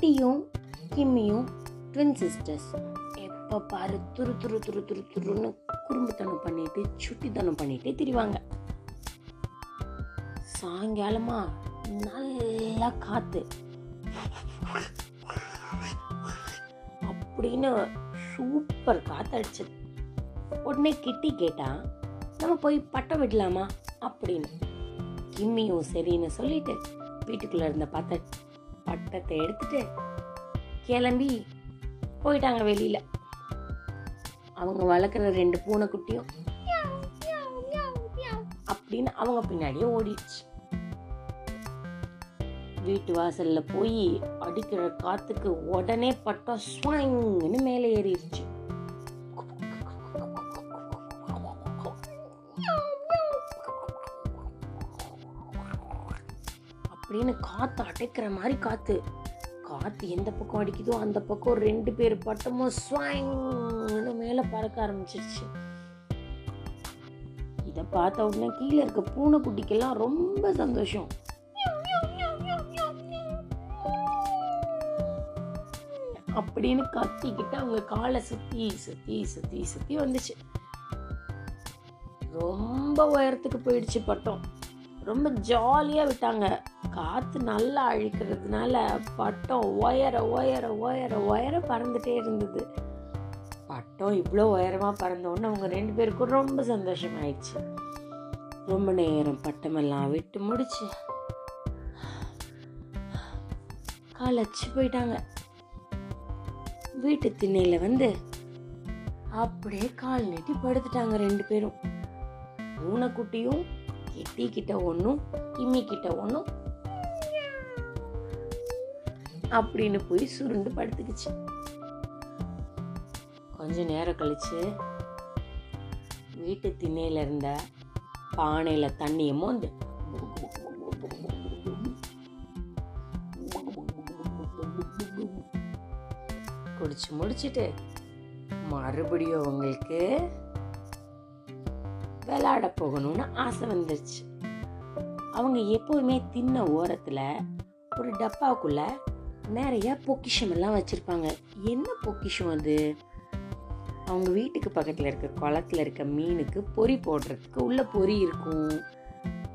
கிட்டியும் கிம்மியும் twin sisters எப்போ பாரு துரு துரு துரு துரு துருன்னு குறும்புத்தனம் பண்ணிட்டு சுட்டித்தனம் பண்ணிட்டே திரிவாங்க. சாயங்காலமா நல்லா காத்து. அப்படின்னு சூப்பர் காத்தடிச்சது உடனே கிட்டி கேட்டா நம்ம போய் பட்டம் விடலாமா அப்படின்னு. கிம்மியும் சரின்னு சொல்லிட்டு வீட்டுக்குள்ள இருந்த பத்த பட்டத்தை எடுத்துட்டு கிளம்பி போயிட்டாங்க வெளியில. அவங்க வளர்க்குற ரெண்டு பூனைக்குட்டியும் அப்படின்னு அவங்க பின்னாடியே ஓடிடுச்சு. வீட்டு வாசல்ல போய் அடிக்கிற காத்துக்கு உடனே பட்டம் ஸ்வாங்னு மேலே ஏறிடுச்சு. அப்படின்னு காற்று அடைக்கிற மாதிரி காற்று காற்று எந்த பக்கம் அடிக்குதோ அந்த பக்கம் ரெண்டு பேர் பட்டமும் ஸ்வாங்னு மேலே பறக்க ஆரம்பிச்சிருச்சு. இதை பார்த்த உடனே கீழே இருக்க பூனைக்குட்டிக்கெல்லாம் ரொம்ப சந்தோஷம். அப்படின்னு கத்திக்கிட்டு அவங்க காலை சுத்தி சுத்தி சுத்தி சுத்தி வந்துச்சு. ரொம்ப உயரத்துக்கு போயிடுச்சு பட்டம். ரொம்ப ஜாலியாக விட்டாங்க. காற்று நல்லா அழிக்கிறதுனால பட்டம் உயர உயர உயர உயர பறந்துட்டே இருந்தது. பட்டம் இவ்வளோ உயரமாக பறந்தோன்னு அவங்க ரெண்டு பேருக்கும் ரொம்ப சந்தோஷமாயிடுச்சு. ரொம்ப நேரம் பட்டமெல்லாம் விட்டு முடிச்சு காலச்சு போயிட்டாங்க. வீட்டு திண்ணையில் வந்து அப்படியே கால் நீட்டி படுத்துட்டாங்க ரெண்டு பேரும். பூனைக்குட்டியும் கிட்டி கிட்ட ஒன்றும் கிம்மி கிட்ட ஒன்றும் அப்படின்னு போய் சுருண்டு படுத்துக்குச்சு. கொஞ்ச நேரம் கழிச்சு வீட்டு திண்ணையில இருந்த பானையில தண்ணியை மோந்து குடிச்சு முடிச்சிட்டு மறுபடியும் உங்களுக்கு விளையாட போகணும்னு ஆசை வந்துருச்சு. அவங்க எப்போவுமே தின்ன ஓரத்தில் ஒரு டப்பாவுக்குள்ள நிறைய பொக்கிஷம் எல்லாம் வச்சுருப்பாங்க. என்ன பொக்கிஷம் அது? அவங்க வீட்டுக்கு பக்கத்தில் இருக்க குளத்துல இருக்க மீனுக்கு பொறி போடுறதுக்கு உள்ள பொறி இருக்கும்.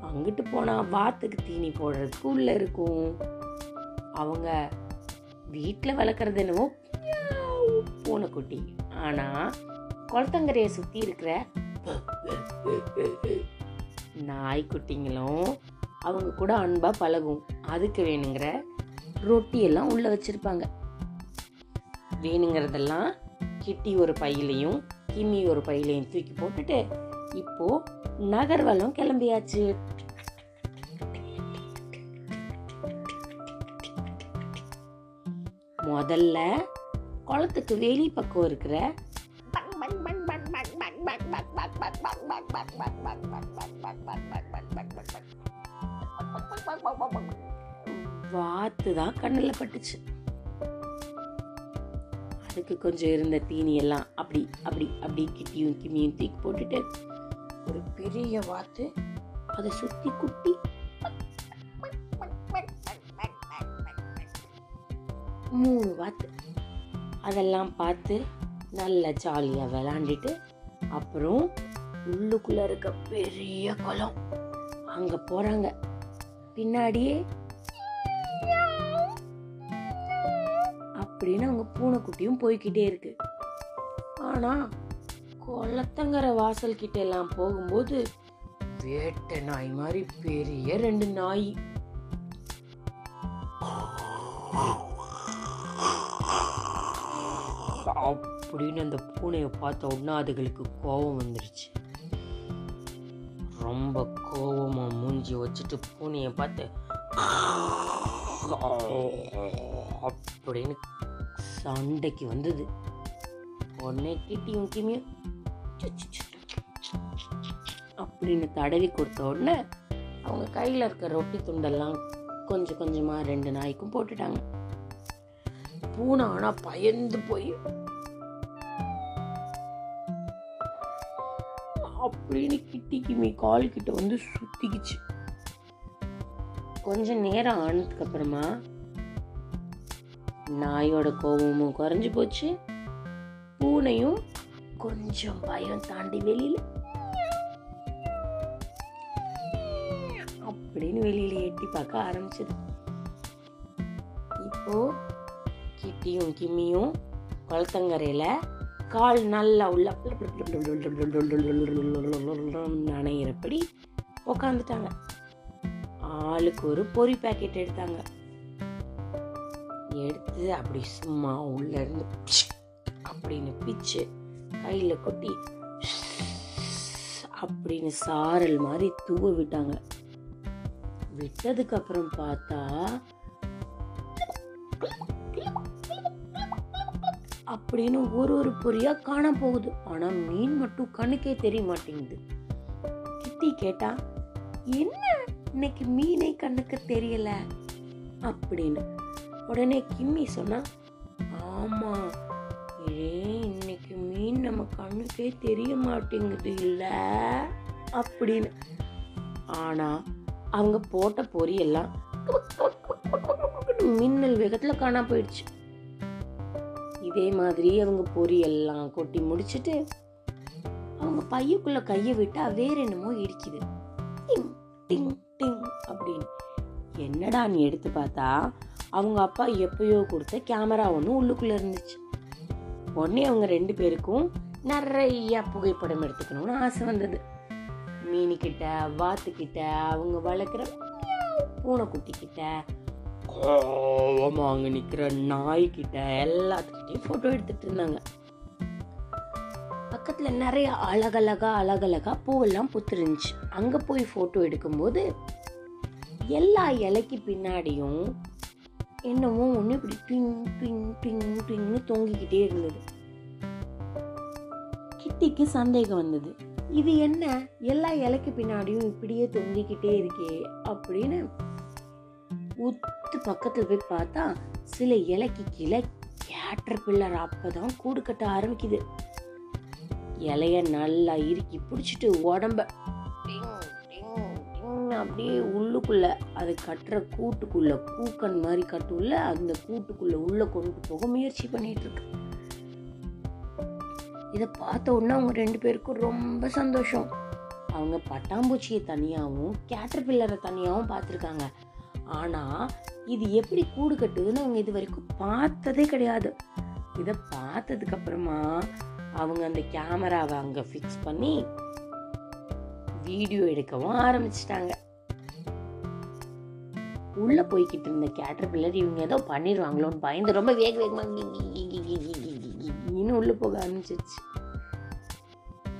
அங்கிட்டு போனால் வாத்துக்கு தீனி போடுறதுக்கு உள்ள இருக்கும். அவங்க வீட்டில் வளர்க்குறது என்னவோ பூனைக்குட்டி ஆனால் குளத்தங்கரையை சுற்றி இருக்கிற நாய்க்குட்டிங்களும் அவங்க கூட அன்பா பழகும். அதுக்கு வேணுங்கிற ரொட்டியெல்லாம் உள்ளே உள்ள வச்சிருப்பாங்க. வேணுங்கிறதெல்லாம் கிட்டி ஒரு பையிலையும் கிம்மி ஒரு பையிலையும் தூக்கி போட்டுட்டு இப்போ நகர்வலம் கிளம்பியாச்சு. முதல்ல குளத்துக்கு வெளி பக்கம் இருக்கிற வாத்து தான் கண்ணில் பட்டுச்சு. அதுக்கு கொஞ்சம் இருந்த தீனி எல்லாம் அப்படி அப்படி அப்படி கிட்டியும் கிமியும் தூக்கி போட்டுட்டு ஒரு பெரிய வாத்து அதை சுத்தி குட்டி. மூணு வாத்து. அதெல்லாம் பார்த்து நல்லா ஜாலியாக விளாண்டுட்டு அப்புறம் உள்ளுக்குள்ள இருக்க பெரிய குளம். அங்க போறாங்க. பின்னாடியே அப்படின்னு அவங்க பூனைக்குட்டியும் போய்கிட்டே இருக்கு. ஆனா குளத்தங்கர வாசல் கிட்ட எல்லாம் போகும்போது வேட்டை நாய் மாதிரி பெரிய ரெண்டு நாய். அப்படின்னு அந்த பூனையை பார்த்த உடனே அதுகளுக்கு கோபம் வந்துருச்சு. ரொம்ப கோபமாக மூஞ்சி வச்சுட்டு பூனையை பார்த்து அப்படின்னு சண்டைக்கு வந்தது. உடனே கிட்டியும் கிமியும் அப்படின்னு தடவி கொடுத்த உடனே அவங்க கையில் இருக்க ரொட்டி துண்டெல்லாம் கொஞ்சம் கொஞ்சமாக ரெண்டு நாய்க்கும் போட்டுட்டாங்க. பூனை ஆனால் பயந்து போய் அப்படின்னு கிட்டி கிமி கால் கிட்ட வந்து சுத்திக்கிச்சு. கொஞ்ச நேரம் ஆனதுக்கு அப்புறமா நாயோட கோபமும் குறைஞ்சு போச்சு. பூனையும் கொஞ்சம் பயம் தாண்டி வெளியில. அப்படின்னு வெளியில எட்டி பார்க்க ஆரம்பிச்சது. இப்போ கிட்டியும் கிம்மியும் குளத்தங்கரையில கால் நல்லா உள்ள நனையிறப்படி உக்காந்துட்டாங்க ஆளுக்கு ஒரு பொரி பாக்கெட் எடுத்தாங்க எடுத்து அப்படி சும்மா உள்ள இருந்து அப்படின்னு பிச்சு கையில கொட்டி அப்படின்னு சாரல் மாதிரி தூவ விட்டாங்க விட்டதுக்கு அப்புறம் பார்த்தா அப்படின்னு ஒரு ஒரு பொரியா காண போகுது ஆனா மீன் மட்டும் கண்ணுக்கே தெரிய மாட்டேங்குது. கிட்டி கேட்டா என்ன? இன்னைக்கு மீனை கண்ணுக்கு தெரியல? அப்படின்னு. உடனே கிம்மி சொன்னா ஆமா ஏன் இன்னைக்கு மீன் நம்ம கண்ணுக்கே தெரிய மாட்டேங்குது இல்ல? அப்படின்னு. ஆனா அவங்க போட்ட பொரியெல்லாம் மின்னல் வேகத்துல காணா போயிடுச்சு. இதே மாதிரி அவங்க பொரியெல்லாம் கொட்டி முடிச்சுட்டு அவங்க பையக்குள்ள கையை விட்டா வேற என்னமோ இடிக்குது. டிங் டிங் டிங் அப்படின்னு. என்னடா நீ எடுத்து பார்த்தா? அவங்க அப்பா எப்பயோ கொடுத்த கேமரா ஒன்று உள்ளுக்குள்ள இருந்துச்சு. உடனே அவங்க ரெண்டு பேருக்கும் நிறைய புகைப்படம் எடுத்துக்கணும்னு ஆசை வந்தது. மீனிக்கிட்ட வாத்துக்கிட்ட அவங்க வளர்க்குற பூனைக்குட்டி கிட்ட அங்கே நிற்கிற நாய்கிட்ட எல்லாத்துக்கிட்டையும் ஃபோட்டோ எடுத்துட்டு இருந்தாங்க. பக்கத்தில் நிறைய அழகழகா அழகழகா பூவெல்லாம் புத்துருந்துச்சு. அங்கே போய் ஃபோட்டோ எடுக்கும்போது எல்லா இலைக்கு பின்னாடியும் என்னமோ ஒன்று இப்படி ட்விங் பிங் ட்விங் பிங்னு தொங்கிக்கிட்டே இருந்தது. கிட்டிக்கு சந்தேகம் வந்தது. இது என்ன? எல்லா இலைக்கு பின்னாடியும் இப்படியே தொங்கிக்கிட்டே இருக்கே அப்படின்னு உத்து பக்கத்தில் போய் பார்த்தா சில இலைக்கு கீழே கேட்டர் பில்லர் அப்பதான் கூடு கட்ட ஆரம்பிக்குது. இலைய நல்லா இறுக்கி பிடிச்சிட்டு உடம்ப அப்படியே உள்ளுக்குள்ள அது கட்டுற கூட்டுக்குள்ள கூக்கன் மாதிரி கட்டுள்ள அந்த கூட்டுக்குள்ள உள்ள கொண்டு போக முயற்சி பண்ணிட்டு இருக்கு. இதை பார்த்த உடனே அவங்க ரெண்டு பேருக்கும் ரொம்ப சந்தோஷம். அவங்க பட்டாம்பூச்சியை தனியாகவும் கேட்டர் பில்லரை தனியாகவும் பார்த்துருக்காங்க. ஆனால் இது எப்படி கூடு கட்டுதுன்னு அவங்க இது வரைக்கும் பார்த்ததே கிடையாது. இதை பார்த்ததுக்கப்புறமா அவங்க அந்த கேமராவை அங்கே ஃபிக்ஸ் பண்ணி வீடியோ எடுக்கவும் ஆரம்பிச்சிட்டாங்க. உள்ள போய்கிட்டு இருந்த கேட்டர் கேட்டர்பில்லர் இவங்க ஏதோ பண்ணிடுவாங்களோன்னு பயந்து ரொம்ப வேக வேகமாக இன்னும் உள்ளே போக ஆரம்பிச்சிருச்சு.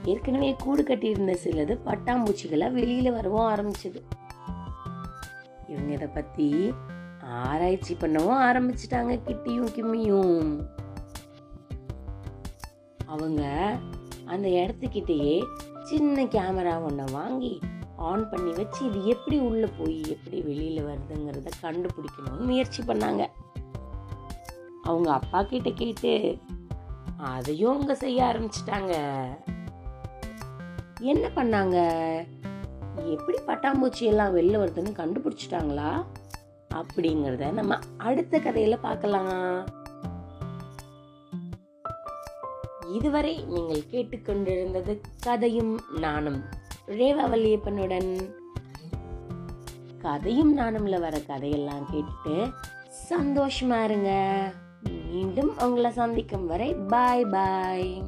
ஏற்கனவே கூடு கட்டியிருந்த சிலது பட்டாம்பூச்சிகளை வெளியில் வரவும் ஆரம்பிச்சது. இவங்க இதை பற்றி ஆராய்ச்சி பண்ணவும் ஆரம்பிச்சிட்டாங்க கிட்டியும் கிம்மியும். அவங்க அந்த இடத்துக்கிட்டேயே சின்ன கேமரா ஒன்றை வாங்கி ஆன் பண்ணி வச்சு இது எப்படி உள்ளே போய் எப்படி வெளியில் வருதுங்கிறத கண்டுபிடிக்கணும்னு முயற்சி பண்ணாங்க. அவங்க அப்பா கிட்ட கேட்டு அதையும் அவங்க செய்ய ஆரம்பிச்சிட்டாங்க. என்ன பண்ணாங்க? எப்படி பட்டாம்பூச்சி எல்லாம் வெளில வருதுன்னு கண்டுபிடிச்சிட்டாங்களா? அப்படிங்கிறத நம்ம அடுத்த கதையில பார்க்கலாம். இதுவரை நீங்கள் கேட்டுக்கொண்டிருந்தது கதையும் நானும் ரேவா வல்லியப்பனுடன் கதையும் நானும்ல வர கதையெல்லாம் கேட்டுட்டு சந்தோஷமா இருங்க. மீண்டும் உங்களை சந்திக்கும் வரை பாய் பாய்